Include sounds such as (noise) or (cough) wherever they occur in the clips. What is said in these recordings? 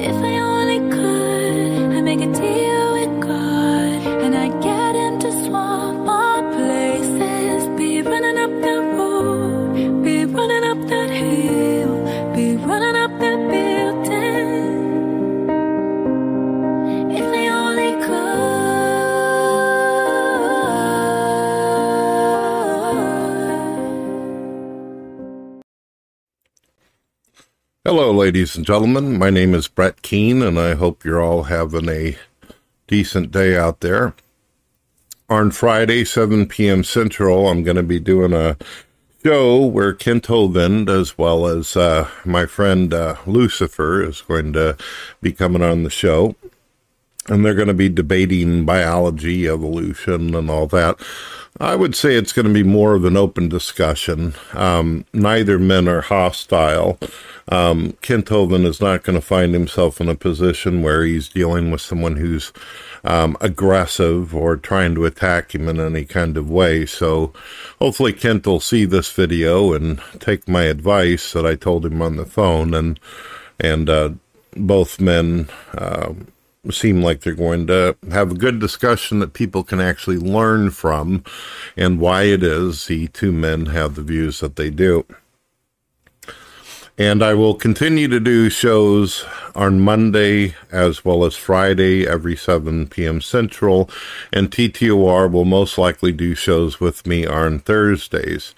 If I Hello, ladies and gentlemen. My name is Brett Keane, and I hope you're all having a decent day out there. On Friday, 7 p.m. Central, I'm going to be doing a show where Kent Hovind, as well as uh, my friend uh, Lucifer, is going to be coming on the show. And they're going to be debating biology, evolution, and all that. I would say it's going to be more of an open discussion. Um, neither men are hostile. Um, Kent Hovind is not going to find himself in a position where he's dealing with someone who's um, aggressive or trying to attack him in any kind of way. So hopefully Kent will see this video and take my advice that I told him on the phone and, and, uh, both men, uh, seem like they're going to have a good discussion that people can actually learn from and why it is the two men have the views that they do. And I will continue to do shows on Monday as well as Friday every 7 p.m. Central. And TTOR will most likely do shows with me on Thursdays.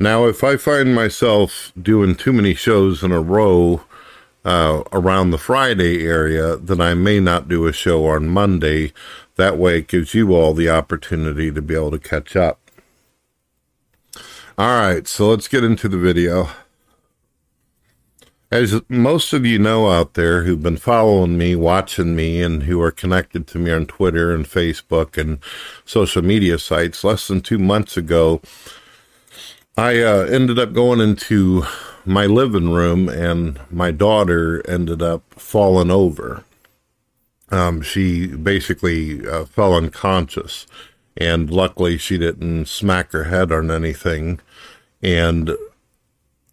Now, if I find myself doing too many shows in a row uh, around the Friday area, then I may not do a show on Monday. That way, it gives you all the opportunity to be able to catch up. All right, so let's get into the video. As most of you know out there who've been following me, watching me, and who are connected to me on Twitter and Facebook and social media sites, less than two months ago, I uh, ended up going into my living room and my daughter ended up falling over. Um, she basically uh, fell unconscious, and luckily she didn't smack her head on anything. And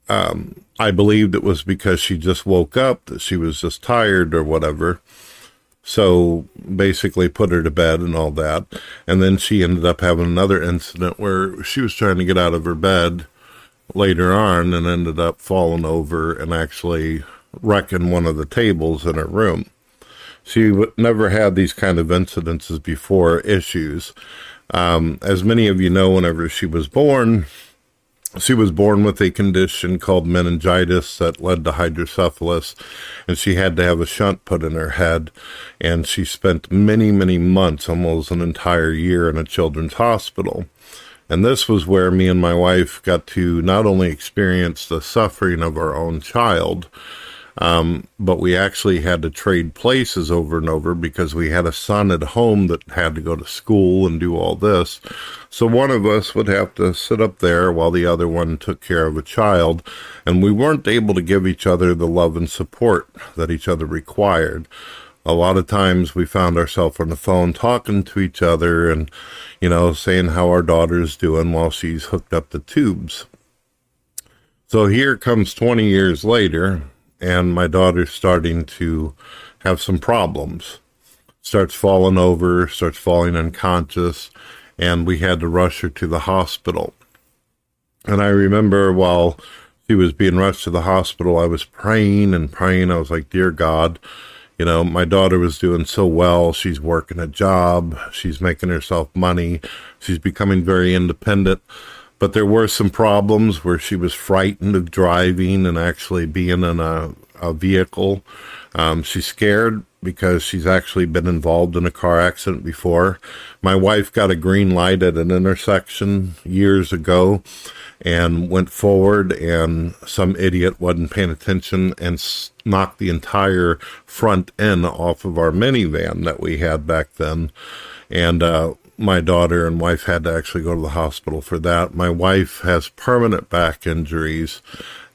um, I believed it was because she just woke up, that she was just tired or whatever. So basically put her to bed and all that. And then she ended up having another incident where she was trying to get out of her bed later on and ended up falling over and actually wrecking one of the tables in her room. She never had these kind of incidences before, issues. Um, as many of you know, whenever she was born, she was born with a condition called meningitis that led to hydrocephalus, and she had to have a shunt put in her head. And she spent many, many months, almost an entire year, in a children's hospital. And this was where me and my wife got to not only experience the suffering of our own child, um, but we actually had to trade places over and over because we had a son at home that had to go to school and do all this. So one of us would have to sit up there while the other one took care of a child, and we weren't able to give each other the love and support that each other required. A lot of times we found ourselves on the phone talking to each other and, you know, saying how our daughter's doing while she's hooked up the tubes. So here comes 20 years later, and my daughter's starting to have some problems. Starts falling over, starts falling unconscious, and we had to rush her to the hospital. And I remember while she was being rushed to the hospital, I was praying and praying. I was like, Dear God, you know, my daughter was doing so well. She's working a job, she's making herself money, she's becoming very independent. But there were some problems where she was frightened of driving and actually being in a a vehicle. Um, she's scared because she's actually been involved in a car accident before. My wife got a green light at an intersection years ago and went forward, and some idiot wasn't paying attention and knocked the entire front end off of our minivan that we had back then. And uh, my daughter and wife had to actually go to the hospital for that. My wife has permanent back injuries,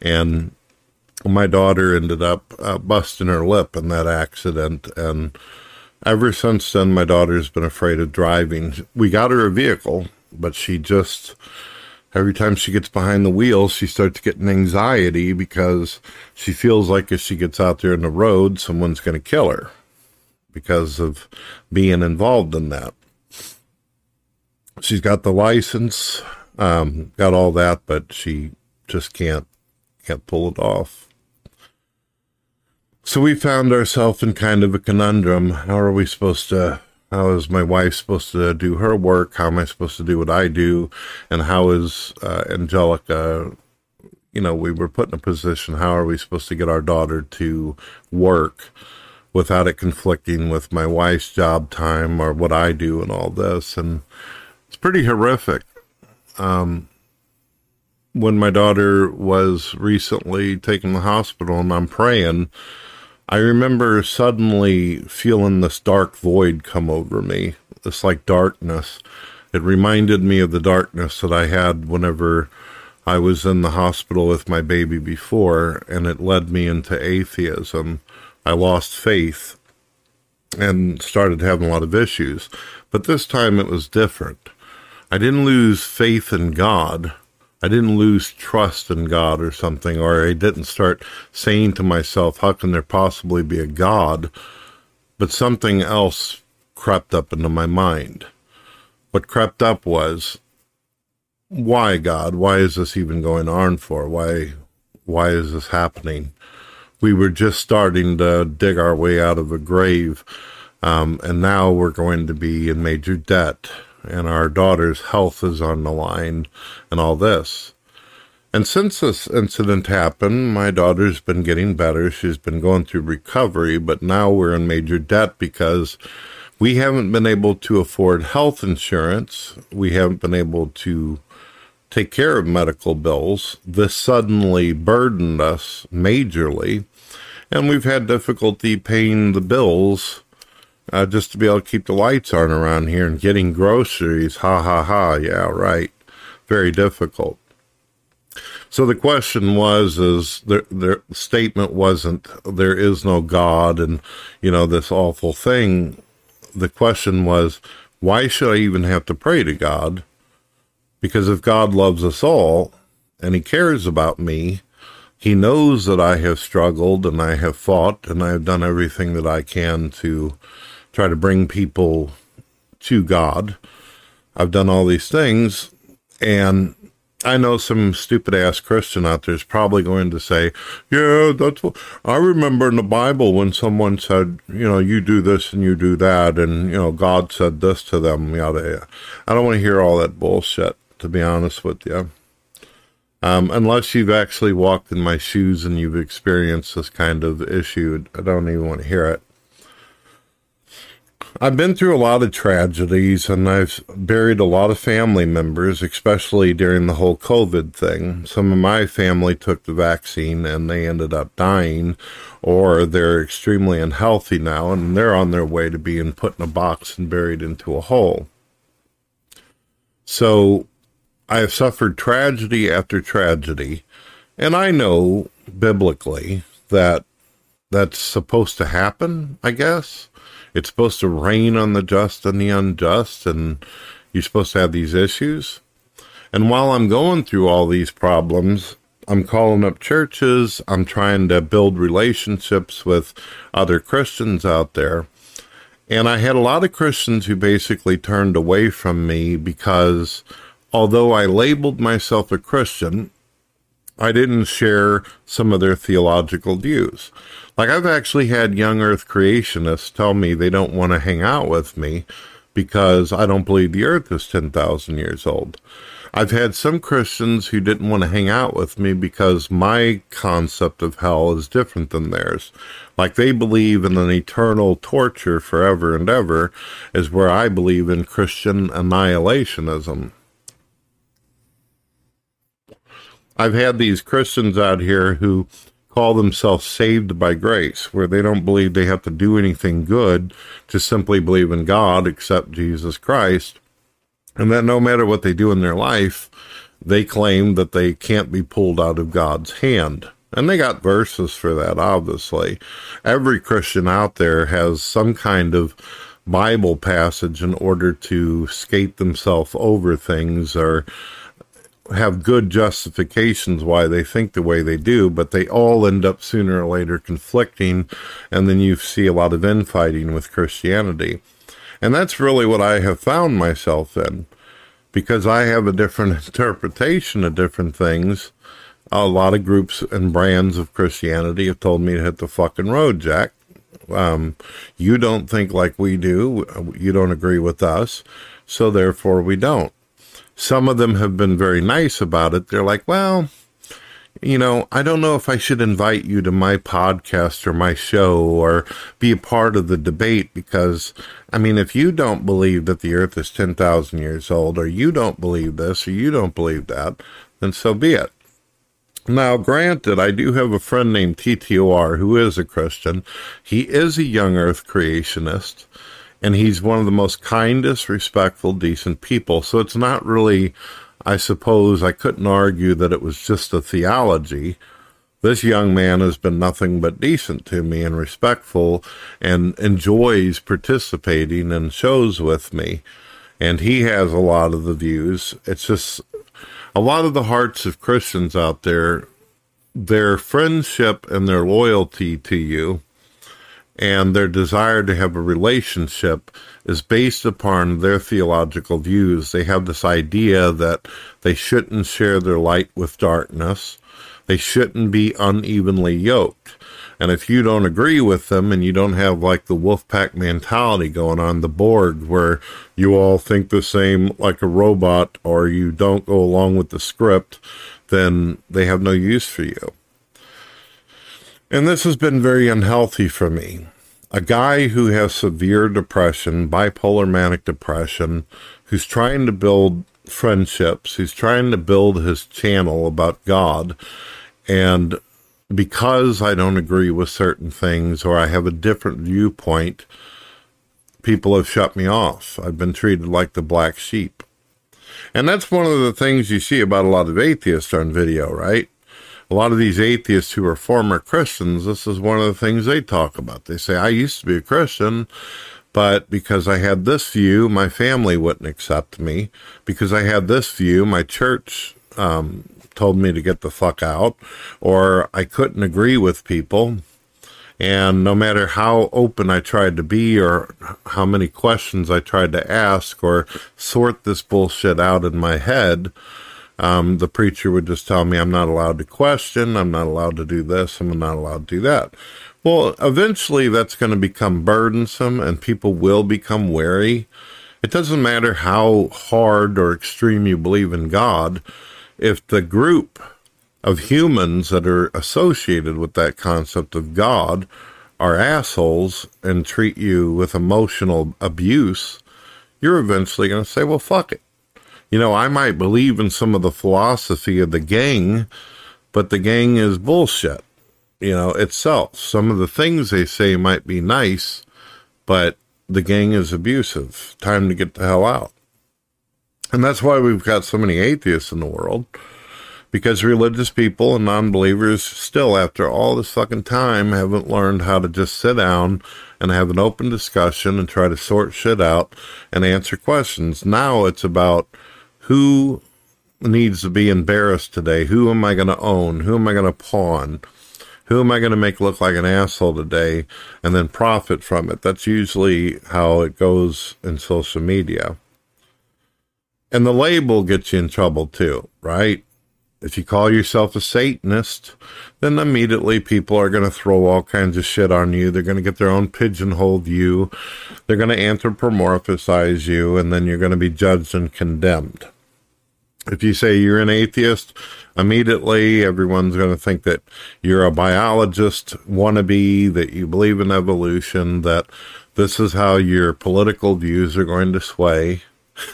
and my daughter ended up uh, busting her lip in that accident. And ever since then, my daughter's been afraid of driving. We got her a vehicle, but she just every time she gets behind the wheel, she starts getting anxiety because she feels like if she gets out there in the road, someone's going to kill her because of being involved in that. She's got the license, um, got all that, but she just can't can't pull it off. So we found ourselves in kind of a conundrum. How are we supposed to how is my wife supposed to do her work? How am I supposed to do what I do? And how is uh, Angelica? You know, we were put in a position. How are we supposed to get our daughter to work without it conflicting with my wife's job time or what I do and all this? And it's pretty horrific. Um, when my daughter was recently taken to the hospital, and I'm praying I remember suddenly feeling this dark void come over me, this like darkness. It reminded me of the darkness that I had whenever I was in the hospital with my baby before, and it led me into atheism. I lost faith and started having a lot of issues. But this time it was different. I didn't lose faith in God. I didn't lose trust in God or something, or I didn't start saying to myself, how can there possibly be a God? But something else crept up into my mind. What crept up was, why God? Why is this even going on for? Why, why is this happening? We were just starting to dig our way out of a grave, um, and now we're going to be in major debt and our daughter's health is on the line and all this. And since this incident happened, my daughter's been getting better. She's been going through recovery, but now we're in major debt because we haven't been able to afford health insurance. We haven't been able to take care of medical bills. This suddenly burdened us majorly, and we've had difficulty paying the bills uh, just to be able to keep the lights on around here and getting groceries. Ha ha ha. Yeah, right. Very difficult. So the question was, is the, the statement wasn't there is no God and, you know, this awful thing. The question was, why should I even have to pray to God? Because if God loves us all and he cares about me, he knows that I have struggled and I have fought and I have done everything that I can to try to bring people to God. I've done all these things, and I know some stupid ass Christian out there is probably going to say, Yeah, that's what I remember in the Bible when someone said, You know, you do this and you do that, and, you know, God said this to them, yada, yada. I don't want to hear all that bullshit, to be honest with you. Um, unless you've actually walked in my shoes and you've experienced this kind of issue, I don't even want to hear it. I've been through a lot of tragedies and I've buried a lot of family members, especially during the whole COVID thing. Some of my family took the vaccine and they ended up dying, or they're extremely unhealthy now and they're on their way to being put in a box and buried into a hole. So I have suffered tragedy after tragedy, and I know biblically that that's supposed to happen, I guess it's supposed to rain on the just and the unjust, and you're supposed to have these issues. And while I'm going through all these problems, I'm calling up churches, I'm trying to build relationships with other Christians out there. And I had a lot of Christians who basically turned away from me because although I labeled myself a Christian, I didn't share some of their theological views. Like I've actually had young earth creationists tell me they don't want to hang out with me because I don't believe the earth is 10,000 years old. I've had some Christians who didn't want to hang out with me because my concept of hell is different than theirs. Like they believe in an eternal torture forever and ever, is where I believe in Christian annihilationism. I've had these Christians out here who call themselves saved by grace, where they don't believe they have to do anything good to simply believe in God except Jesus Christ. And that no matter what they do in their life, they claim that they can't be pulled out of God's hand. And they got verses for that, obviously. Every Christian out there has some kind of Bible passage in order to skate themselves over things or have good justifications why they think the way they do, but they all end up sooner or later conflicting, and then you see a lot of infighting with Christianity. And that's really what I have found myself in, because I have a different (laughs) interpretation of different things. A lot of groups and brands of Christianity have told me to hit the fucking road, Jack. Um, you don't think like we do. You don't agree with us. So therefore we don't. Some of them have been very nice about it. They're like, well, you know, I don't know if I should invite you to my podcast or my show or be a part of the debate because, I mean, if you don't believe that the earth is 10,000 years old or you don't believe this or you don't believe that, then so be it. Now, granted, I do have a friend named TTOR who is a Christian. He is a young earth creationist and he's one of the most kindest, respectful, decent people. So it's not really, I suppose, I couldn't argue that it was just a theology. This young man has been nothing but decent to me and respectful and enjoys participating in shows with me. And he has a lot of the views. It's just a lot of the hearts of Christians out there, their friendship and their loyalty to you and their desire to have a relationship is based upon their theological views. They have this idea that they shouldn't share their light with darkness. They shouldn't be unevenly yoked. And if you don't agree with them and you don't have like the wolf pack mentality going on the board where you all think the same like a robot or you don't go along with the script, then they have no use for you. And this has been very unhealthy for me. A guy who has severe depression, bipolar manic depression, who's trying to build friendships, who's trying to build his channel about God. And because I don't agree with certain things or I have a different viewpoint, people have shut me off. I've been treated like the black sheep. And that's one of the things you see about a lot of atheists on video, right? A lot of these atheists who are former Christians, this is one of the things they talk about. They say, I used to be a Christian, but because I had this view, my family wouldn't accept me. Because I had this view, my church um, told me to get the fuck out, or I couldn't agree with people. And no matter how open I tried to be, or how many questions I tried to ask, or sort this bullshit out in my head, um, the preacher would just tell me I'm not allowed to question, I'm not allowed to do this, I'm not allowed to do that. Well, eventually that's going to become burdensome and people will become wary. It doesn't matter how hard or extreme you believe in God, if the group of humans that are associated with that concept of God are assholes and treat you with emotional abuse, you're eventually going to say, well, fuck it. You know, I might believe in some of the philosophy of the gang, but the gang is bullshit, you know, itself. Some of the things they say might be nice, but the gang is abusive. Time to get the hell out. And that's why we've got so many atheists in the world. Because religious people and non believers still, after all this fucking time, haven't learned how to just sit down and have an open discussion and try to sort shit out and answer questions. Now it's about who needs to be embarrassed today? Who am I going to own? Who am I going to pawn? Who am I going to make look like an asshole today and then profit from it? That's usually how it goes in social media. And the label gets you in trouble too, right? If you call yourself a Satanist, then immediately people are going to throw all kinds of shit on you. They're going to get their own pigeonhole view. They're going to anthropomorphize you, and then you're going to be judged and condemned. If you say you're an atheist, immediately everyone's going to think that you're a biologist wannabe, that you believe in evolution, that this is how your political views are going to sway.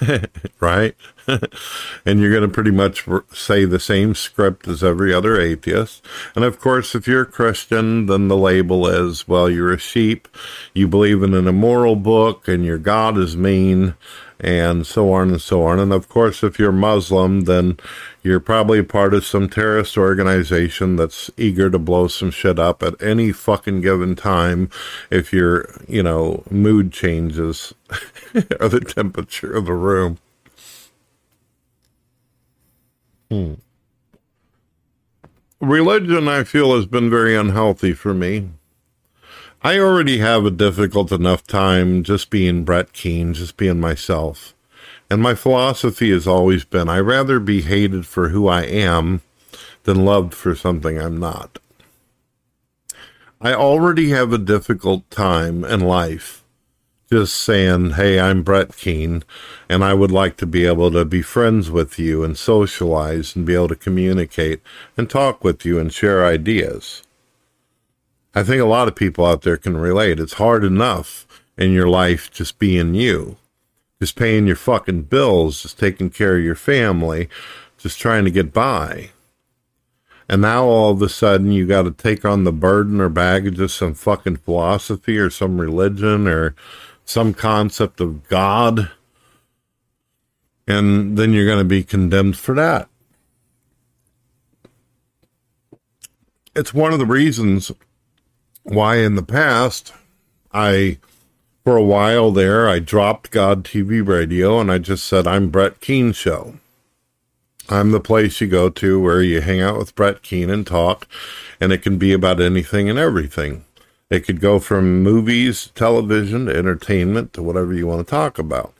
(laughs) right? (laughs) and you're going to pretty much say the same script as every other atheist. And of course, if you're a Christian, then the label is, well, you're a sheep, you believe in an immoral book, and your God is mean, and so on and so on. And of course, if you're Muslim, then you're probably part of some terrorist organization that's eager to blow some shit up at any fucking given time if your, you know, mood changes (laughs) or the temperature of the room. Hmm. Religion, I feel, has been very unhealthy for me. I already have a difficult enough time just being Brett Keane, just being myself. And my philosophy has always been I rather be hated for who I am than loved for something I'm not. I already have a difficult time in life just saying, Hey, I'm Brett Keane, and I would like to be able to be friends with you and socialize and be able to communicate and talk with you and share ideas. I think a lot of people out there can relate. It's hard enough in your life just being you, just paying your fucking bills, just taking care of your family, just trying to get by. And now all of a sudden you got to take on the burden or baggage of some fucking philosophy or some religion or some concept of God. And then you're going to be condemned for that. It's one of the reasons why in the past I for a while there I dropped God TV radio and I just said I'm Brett Keane show. I'm the place you go to where you hang out with Brett Keane and talk and it can be about anything and everything. It could go from movies, television to entertainment to whatever you want to talk about.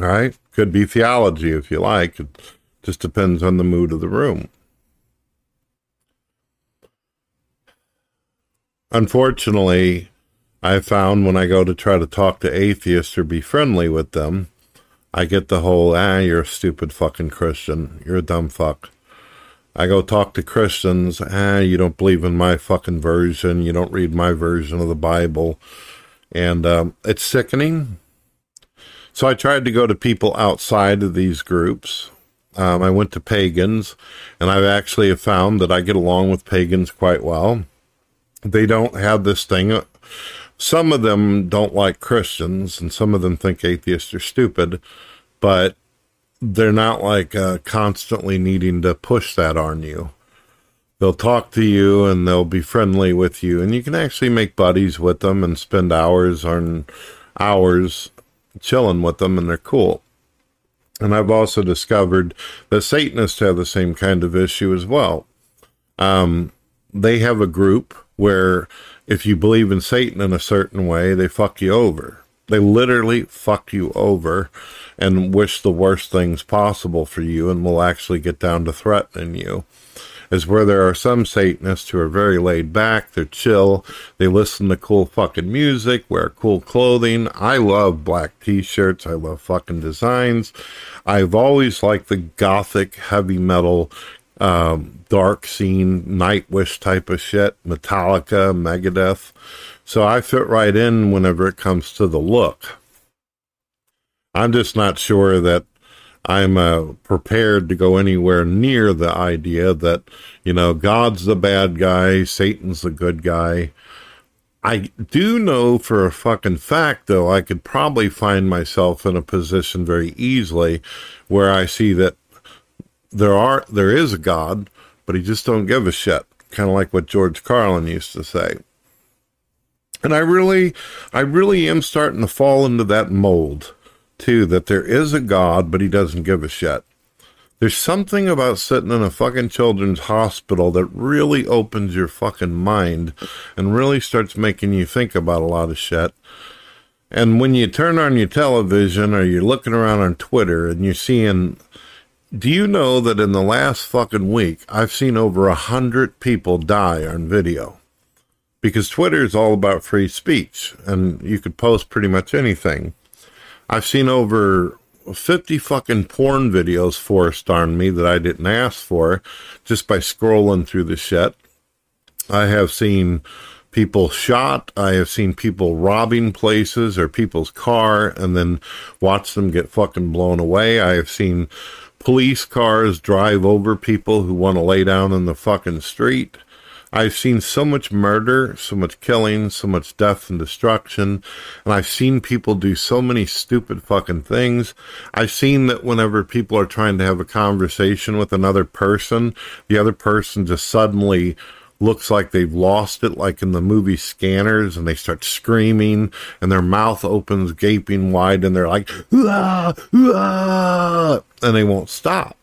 All right? Could be theology if you like. It just depends on the mood of the room. Unfortunately, I found when I go to try to talk to atheists or be friendly with them, I get the whole, ah, you're a stupid fucking Christian. You're a dumb fuck. I go talk to Christians, ah, you don't believe in my fucking version. You don't read my version of the Bible. And um, it's sickening. So I tried to go to people outside of these groups. Um, I went to pagans, and I've actually found that I get along with pagans quite well they don't have this thing. Some of them don't like Christians, and some of them think atheists are stupid, but they're not like uh, constantly needing to push that on you. They'll talk to you and they'll be friendly with you, and you can actually make buddies with them and spend hours on hours chilling with them, and they're cool. And I've also discovered that Satanists have the same kind of issue as well. Um, they have a group where if you believe in Satan in a certain way, they fuck you over. They literally fuck you over and wish the worst things possible for you and will actually get down to threatening you. Is where there are some Satanists who are very laid back, they're chill, they listen to cool fucking music, wear cool clothing. I love black t shirts, I love fucking designs. I've always liked the gothic heavy metal um, dark scene, Nightwish type of shit, Metallica, Megadeth. So I fit right in whenever it comes to the look. I'm just not sure that I'm uh, prepared to go anywhere near the idea that, you know, God's the bad guy, Satan's the good guy. I do know for a fucking fact, though, I could probably find myself in a position very easily where I see that there are there is a God, but he just don't give a shit. Kind of like what George Carlin used to say. And I really, I really am starting to fall into that mold too, that there is a God, but he doesn't give a shit. There's something about sitting in a fucking children's hospital that really opens your fucking mind and really starts making you think about a lot of shit. And when you turn on your television or you're looking around on Twitter and you're seeing Do you know that in the last fucking week, I've seen over a hundred people die on video? Because Twitter is all about free speech and you could post pretty much anything. I've seen over 50 fucking porn videos forced on me that I didn't ask for just by scrolling through the shit. I have seen people shot. I have seen people robbing places or people's car and then watch them get fucking blown away. I have seen police cars drive over people who want to lay down in the fucking street. I've seen so much murder, so much killing, so much death and destruction, and I've seen people do so many stupid fucking things. I've seen that whenever people are trying to have a conversation with another person, the other person just suddenly looks like they've lost it, like in the movie Scanners, and they start screaming, and their mouth opens gaping wide, and they're like, ah, ah, and they won't stop.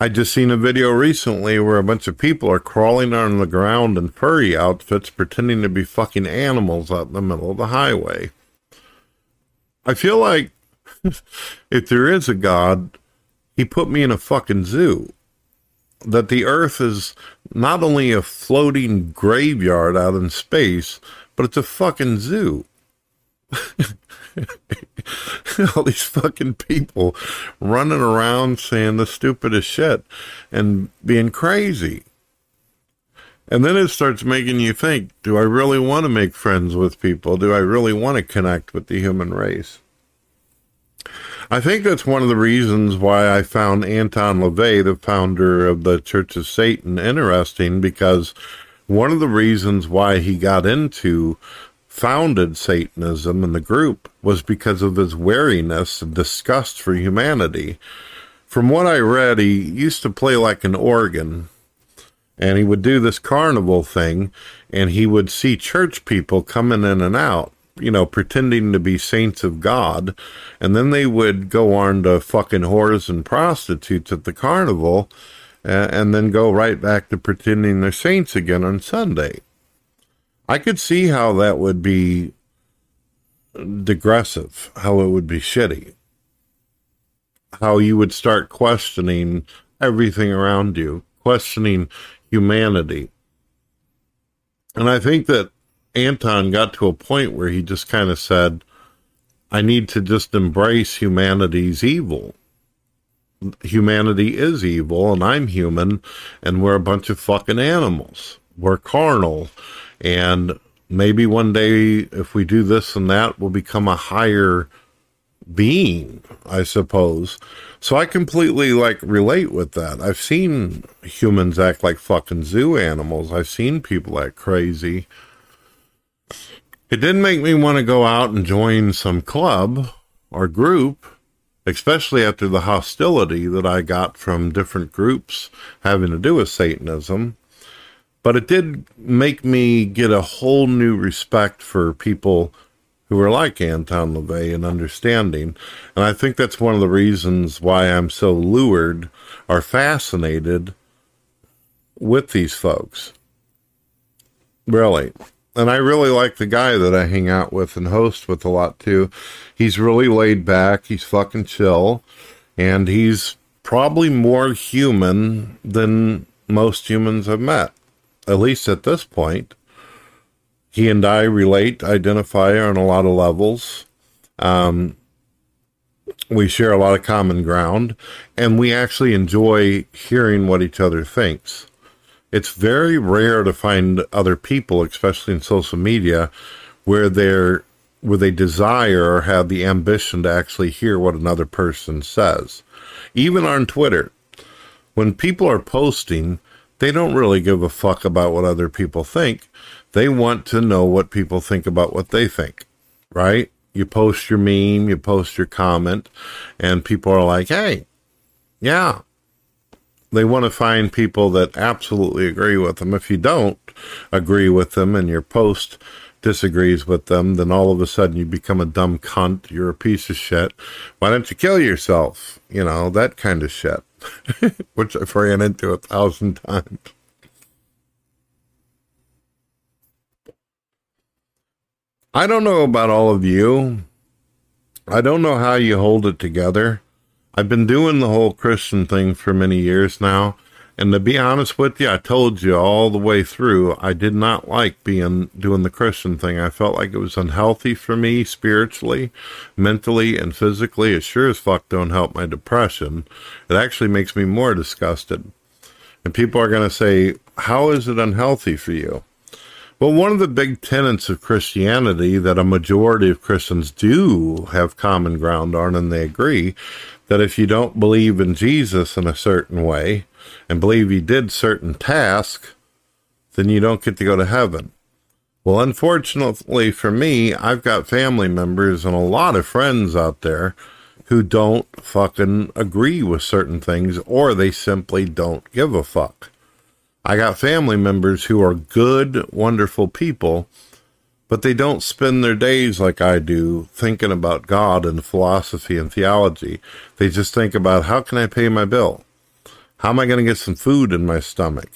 I just seen a video recently where a bunch of people are crawling on the ground in furry outfits, pretending to be fucking animals out in the middle of the highway. I feel like (laughs) if there is a God, he put me in a fucking zoo. That the earth is not only a floating graveyard out in space, but it's a fucking zoo. (laughs) (laughs) all these fucking people running around saying the stupidest shit and being crazy. And then it starts making you think do I really want to make friends with people? Do I really want to connect with the human race? I think that's one of the reasons why I found Anton LaVey, the founder of the Church of Satan, interesting because one of the reasons why he got into founded Satanism and the group was because of his wariness and disgust for humanity. From what I read, he used to play like an organ and he would do this carnival thing and he would see church people coming in and out you know pretending to be saints of god and then they would go on to fucking whores and prostitutes at the carnival and then go right back to pretending they're saints again on sunday I could see how that would be digressive, how it would be shitty, how you would start questioning everything around you, questioning humanity. And I think that Anton got to a point where he just kind of said, I need to just embrace humanity's evil. Humanity is evil, and I'm human, and we're a bunch of fucking animals. We're carnal and maybe one day, if we do this and that, we'll become a higher being, I suppose. So I completely like relate with that. I've seen humans act like fucking zoo animals. I've seen people act crazy. It didn't make me want to go out and join some club or group, especially after the hostility that I got from different groups having to do with Satanism but it did make me get a whole new respect for people who are like Anton LaVey and understanding. And I think that's one of the reasons why I'm so lured or fascinated with these folks. Really. And I really like the guy that I hang out with and host with a lot too. He's really laid back, he's fucking chill, and he's probably more human than most humans I've met at least at this point. He and I relate, identify on a lot of levels. Um, we share a lot of common ground, and we actually enjoy hearing what each other thinks. It's very rare to find other people, especially in social media, where they're where they desire or have the ambition to actually hear what another person says. Even on Twitter, when people are posting, they don't really give a fuck about what other people think. They want to know what people think about what they think, right? You post your meme, you post your comment, and people are like, hey, yeah. They want to find people that absolutely agree with them. If you don't agree with them and your post disagrees with them, then all of a sudden you become a dumb cunt. You're a piece of shit. Why don't you kill yourself? You know, that kind of shit. (laughs) which I've ran into a thousand times. I don't know about all of you. I don't know how you hold it together. I've been doing the whole Christian thing for many years now. And to be honest with you, I told you all the way through, I did not like being doing the Christian thing. I felt like it was unhealthy for me spiritually, mentally, and physically. It sure as fuck don't help my depression. It actually makes me more disgusted. And people are going to say, How is it unhealthy for you? Well, one of the big tenets of Christianity that a majority of Christians do have common ground on, and they agree, that if you don't believe in Jesus in a certain way and believe he did certain tasks, then you don't get to go to heaven. Well, unfortunately for me, I've got family members and a lot of friends out there who don't fucking agree with certain things or they simply don't give a fuck. I got family members who are good, wonderful people but they don't spend their days like I do thinking about God and philosophy and theology. They just think about how can I pay my bill? How am I going to get some food in my stomach?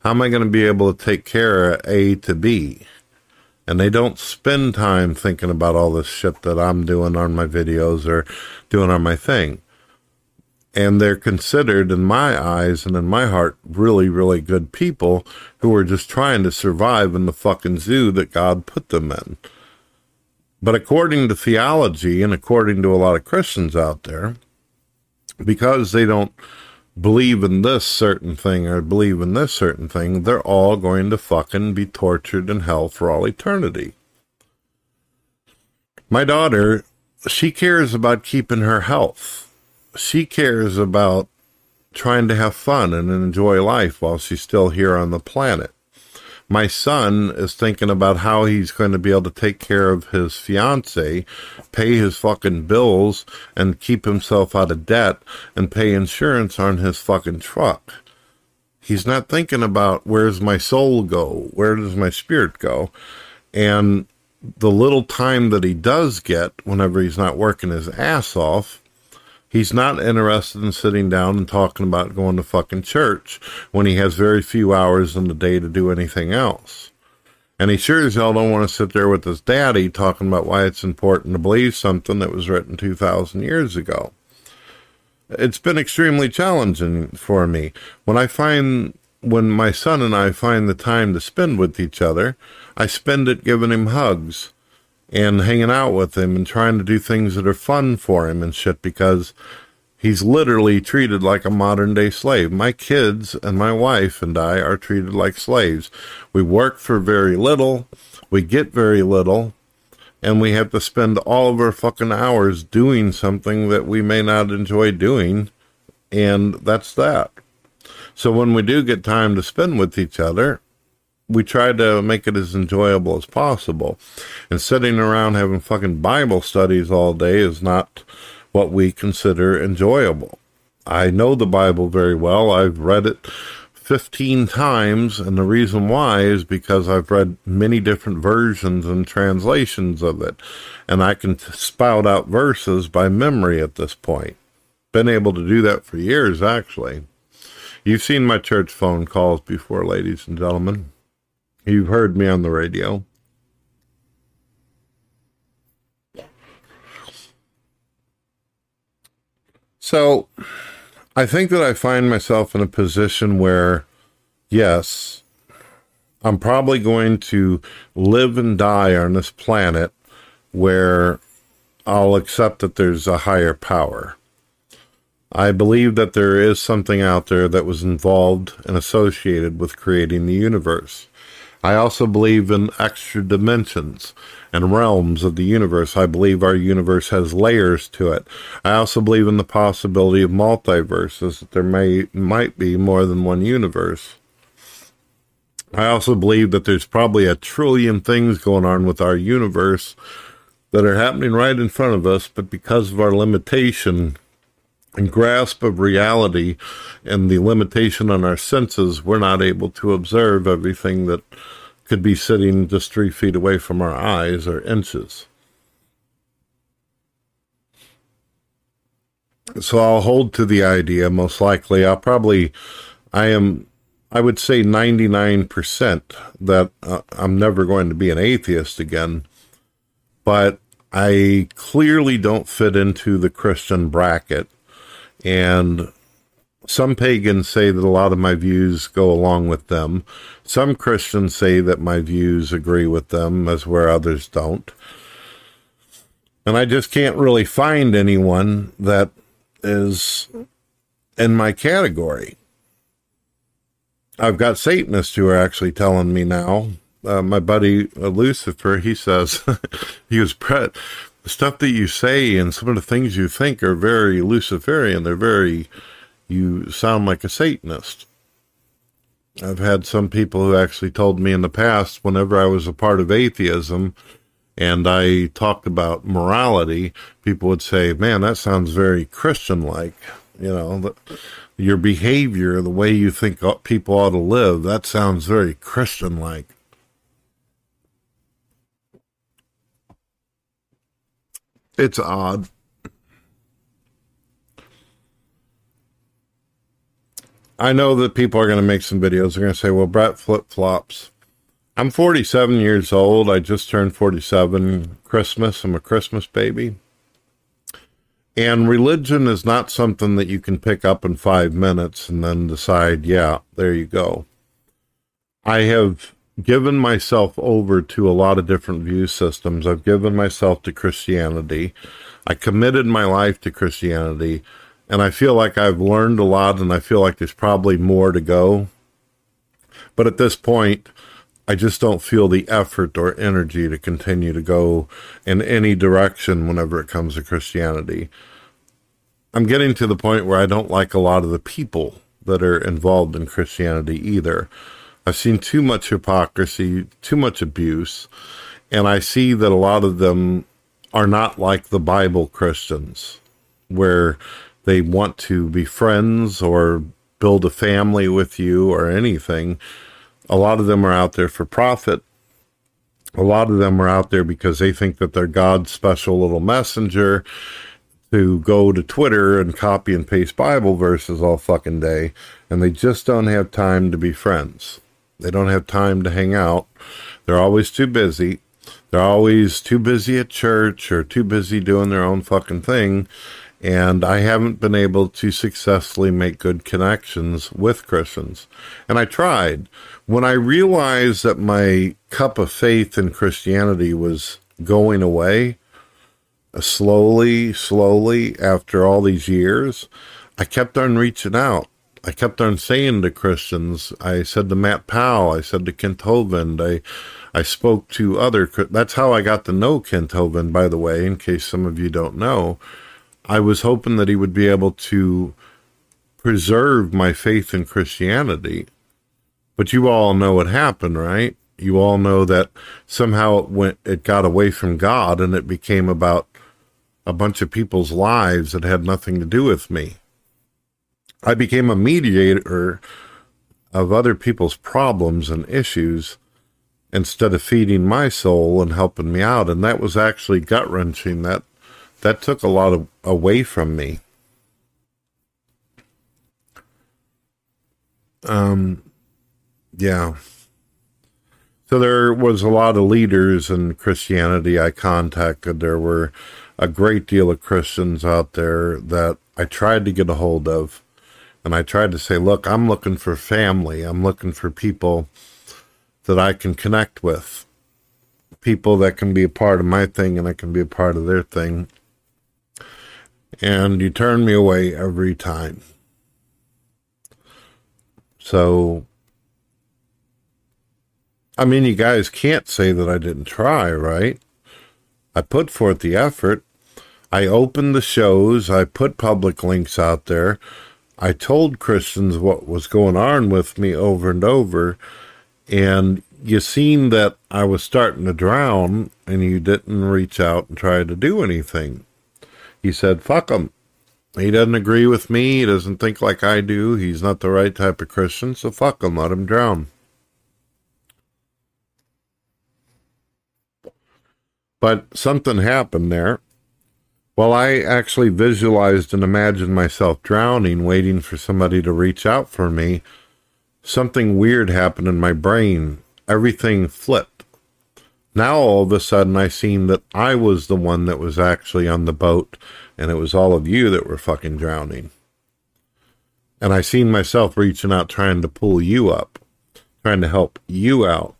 How am I going to be able to take care of A to B? And they don't spend time thinking about all this shit that I'm doing on my videos or doing on my thing and they're considered in my eyes and in my heart really really good people who are just trying to survive in the fucking zoo that God put them in but according to theology and according to a lot of Christians out there because they don't believe in this certain thing or believe in this certain thing they're all going to fucking be tortured in hell for all eternity my daughter she cares about keeping her health she cares about trying to have fun and enjoy life while she's still here on the planet. My son is thinking about how he's going to be able to take care of his fiance, pay his fucking bills, and keep himself out of debt and pay insurance on his fucking truck. He's not thinking about where's my soul go? Where does my spirit go? And the little time that he does get whenever he's not working his ass off, He's not interested in sitting down and talking about going to fucking church when he has very few hours in the day to do anything else. And he sure as hell don't want to sit there with his daddy talking about why it's important to believe something that was written 2,000 years ago. It's been extremely challenging for me. When I find, when my son and I find the time to spend with each other, I spend it giving him hugs and hanging out with him and trying to do things that are fun for him and shit because he's literally treated like a modern day slave. My kids and my wife and I are treated like slaves. We work for very little, we get very little, and we have to spend all of our fucking hours doing something that we may not enjoy doing, and that's that. So when we do get time to spend with each other, we try to make it as enjoyable as possible. And sitting around having fucking Bible studies all day is not what we consider enjoyable. I know the Bible very well. I've read it 15 times, and the reason why is because I've read many different versions and translations of it, and I can spout out verses by memory at this point. Been able to do that for years, actually. You've seen my church phone calls before, ladies and gentlemen. You've heard me on the radio. So, I think that I find myself in a position where, yes, I'm probably going to live and die on this planet where I'll accept that there's a higher power. I believe that there is something out there that was involved and associated with creating the universe. I also believe in extra dimensions and realms of the universe. I believe our universe has layers to it. I also believe in the possibility of multiverses, that there may might be more than one universe. I also believe that there's probably a trillion things going on with our universe that are happening right in front of us, but because of our limitation and grasp of reality and the limitation on our senses, we're not able to observe everything that could be sitting just three feet away from our eyes or inches. So I'll hold to the idea, most likely. I'll probably, I am, I would say 99% that uh, I'm never going to be an atheist again. But I clearly don't fit into the Christian bracket And some pagans say that a lot of my views go along with them. Some Christians say that my views agree with them, as where others don't. And I just can't really find anyone that is in my category. I've got Satanists who are actually telling me now. Uh, my buddy uh, Lucifer, he says, (laughs) he was pre- the stuff that you say and some of the things you think are very Luciferian. They're very, you sound like a Satanist. I've had some people who actually told me in the past, whenever I was a part of atheism and I talked about morality, people would say, man, that sounds very Christian like. You know, the, your behavior, the way you think people ought to live, that sounds very Christian like. It's odd. I know that people are going to make some videos. They're going to say, well, Brett flip flops. I'm 47 years old. I just turned 47 Christmas. I'm a Christmas baby. And religion is not something that you can pick up in five minutes and then decide, yeah, there you go. I have given myself over to a lot of different view systems. I've given myself to Christianity. I committed my life to Christianity. And I feel like I've learned a lot and I feel like there's probably more to go. But at this point, I just don't feel the effort or energy to continue to go in any direction whenever it comes to Christianity. I'm getting to the point where I don't like a lot of the people that are involved in Christianity either. I've seen too much hypocrisy, too much abuse, and I see that a lot of them are not like the Bible Christians, where they want to be friends or build a family with you or anything a lot of them are out there for profit. A lot of them are out there because they think that they're God's special little messenger to go to Twitter and copy and paste Bible verses all fucking day. And they just don't have time to be friends. They don't have time to hang out. They're always too busy. They're always too busy at church or too busy doing their own fucking thing and I haven't been able to successfully make good connections with Christians. And I tried. When I realized that my cup of faith in Christianity was going away, uh, slowly, slowly, after all these years, I kept on reaching out. I kept on saying to Christians, I said to Matt Powell, I said to Kent Hovind, I, I spoke to other, that's how I got to know Kent Hovind, by the way, in case some of you don't know. I was hoping that he would be able to preserve my faith in Christianity. But you all know what happened, right? You all know that somehow it went it got away from God and it became about a bunch of people's lives that had nothing to do with me. I became a mediator of other people's problems and issues instead of feeding my soul and helping me out. And that was actually gut wrenching. That that took a lot of, away from me. Um, yeah. So there was a lot of leaders in Christianity I contacted. There were a great deal of Christians out there that I tried to get a hold of. And I tried to say, look, I'm looking for family. I'm looking for people that I can connect with. People that can be a part of my thing and I can be a part of their thing and you turn me away every time. So, I mean, you guys can't say that I didn't try, right? I put forth the effort. I opened the shows. I put public links out there. I told Christians what was going on with me over and over. And you seen that I was starting to drown and you didn't reach out and try to do anything he said, fuck him. He doesn't agree with me. He doesn't think like I do. He's not the right type of Christian, so fuck him. Let him drown. But something happened there. Well, I actually visualized and imagined myself drowning, waiting for somebody to reach out for me. Something weird happened in my brain. Everything flipped. Now all of a sudden I seen that I was the one that was actually on the boat and it was all of you that were fucking drowning. And I seen myself reaching out, trying to pull you up, trying to help you out,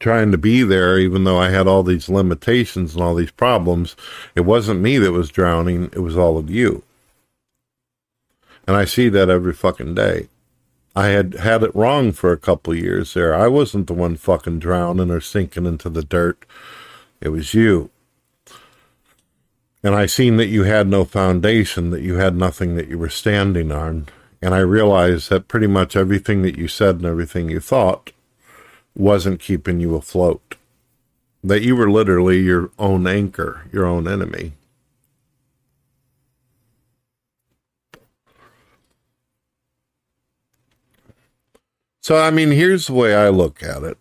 trying to be there, even though I had all these limitations and all these problems. It wasn't me that was drowning, it was all of you. And I see that every fucking day. I had had it wrong for a couple years there. I wasn't the one fucking drowning or sinking into the dirt. It was you. And I seen that you had no foundation, that you had nothing that you were standing on. And I realized that pretty much everything that you said and everything you thought wasn't keeping you afloat. That you were literally your own anchor, your own enemy. So, I mean, here's the way I look at it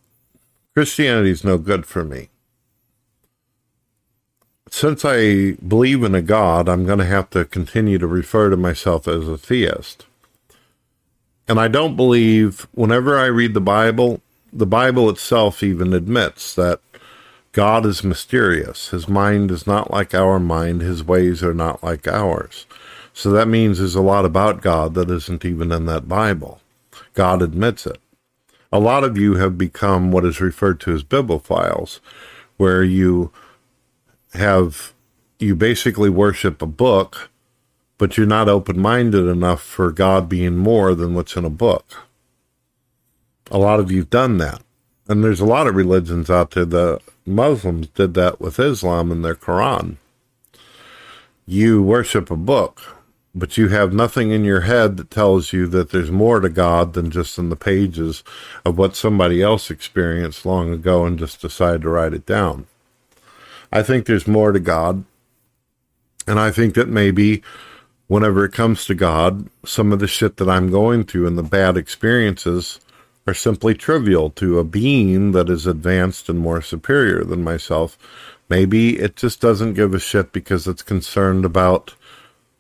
Christianity's no good for me. Since I believe in a God, I'm going to have to continue to refer to myself as a theist. And I don't believe, whenever I read the Bible, the Bible itself even admits that God is mysterious. His mind is not like our mind, his ways are not like ours. So that means there's a lot about God that isn't even in that Bible. God admits it. A lot of you have become what is referred to as bibliophiles, where you have you basically worship a book, but you're not open minded enough for God being more than what's in a book. A lot of you've done that. And there's a lot of religions out there. The Muslims did that with Islam and their Quran. You worship a book, but you have nothing in your head that tells you that there's more to God than just in the pages of what somebody else experienced long ago and just decided to write it down. I think there's more to God. And I think that maybe whenever it comes to God, some of the shit that I'm going through and the bad experiences are simply trivial to a being that is advanced and more superior than myself. Maybe it just doesn't give a shit because it's concerned about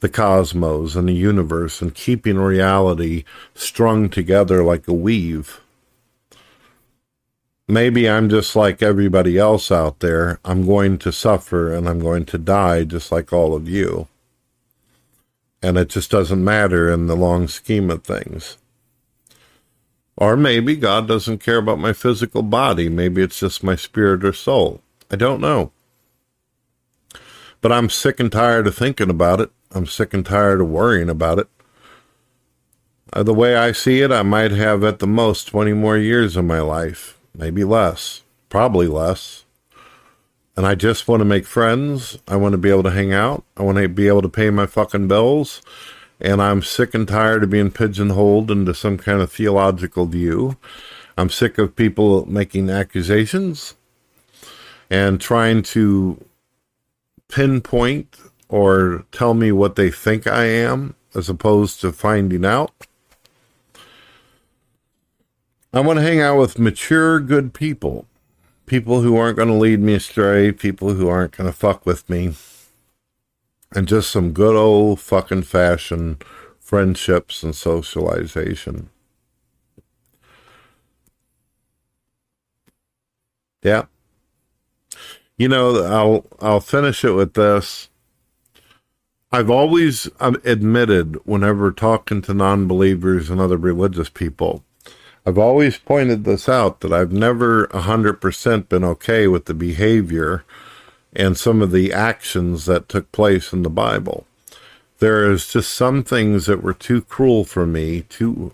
the cosmos and the universe and keeping reality strung together like a weave. Maybe I'm just like everybody else out there. I'm going to suffer and I'm going to die just like all of you. And it just doesn't matter in the long scheme of things. Or maybe God doesn't care about my physical body. Maybe it's just my spirit or soul. I don't know. But I'm sick and tired of thinking about it. I'm sick and tired of worrying about it. Uh, the way I see it, I might have at the most 20 more years of my life, maybe less, probably less. And I just want to make friends. I want to be able to hang out. I want to be able to pay my fucking bills. And I'm sick and tired of being pigeonholed into some kind of theological view. I'm sick of people making accusations and trying to pinpoint or tell me what they think I am as opposed to finding out. I want to hang out with mature, good people. People who aren't going to lead me astray, people who aren't going to fuck with me. And just some good old fucking fashion friendships and socialization. Yeah. You know, I'll I'll finish it with this. I've always admitted, whenever talking to non believers and other religious people, I've always pointed this out that I've never 100% been okay with the behavior and some of the actions that took place in the Bible. There is just some things that were too cruel for me, too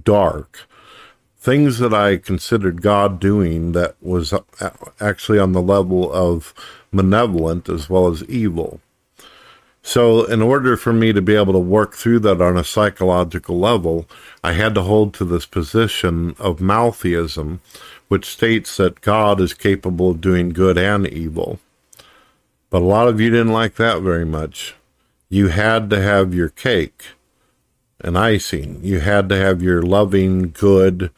dark, things that I considered God doing that was actually on the level of malevolent as well as evil. So, in order for me to be able to work through that on a psychological level, I had to hold to this position of maltheism, which states that God is capable of doing good and evil. But a lot of you didn't like that very much. You had to have your cake and icing. You had to have your loving, good,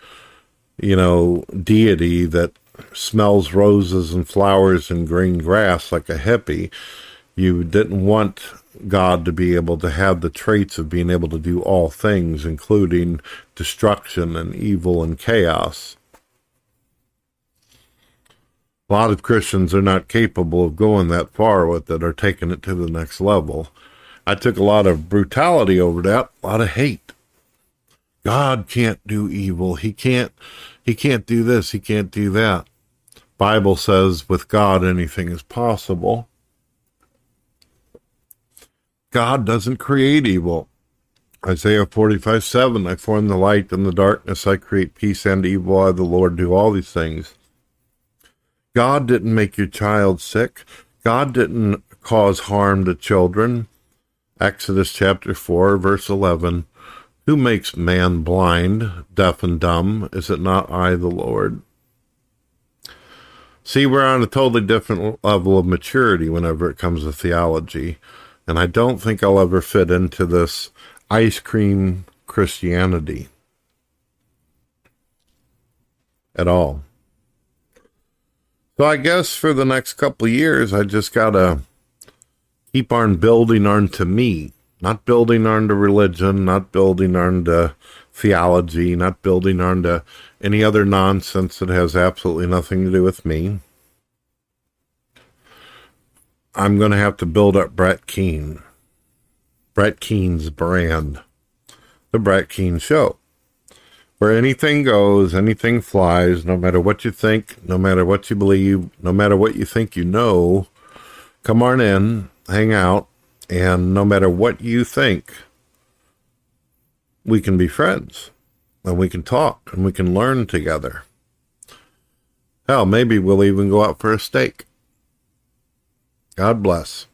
you know, deity that smells roses and flowers and green grass like a hippie you didn't want God to be able to have the traits of being able to do all things, including destruction and evil and chaos. A lot of Christians are not capable of going that far with it or taking it to the next level. I took a lot of brutality over that, a lot of hate. God can't do evil. He can't he can't do this, he can't do that. Bible says with God anything is possible. God doesn't create evil. Isaiah 45 7, I form the light and the darkness, I create peace and evil, I the Lord do all these things. God didn't make your child sick. God didn't cause harm to children. Exodus chapter 4, verse 11. Who makes man blind, deaf, and dumb? Is it not I, the Lord? See, we're on a totally different level of maturity whenever it comes to theology. And I don't think I'll ever fit into this ice cream Christianity at all. So I guess for the next couple years, I just gotta keep on building on to me, not building on to religion, not building on to theology, not building on to any other nonsense that has absolutely nothing to do with me. I'm to have to build up Brett Keane, Brett Keane's brand, the Brett Keane Show where anything goes, anything flies, no matter what you think, no matter what you believe, no matter what you think you know, come on in, hang out, and no matter what you think, we can be friends and we can talk and we can learn together. Hell, maybe we'll even go out for a steak. God bless.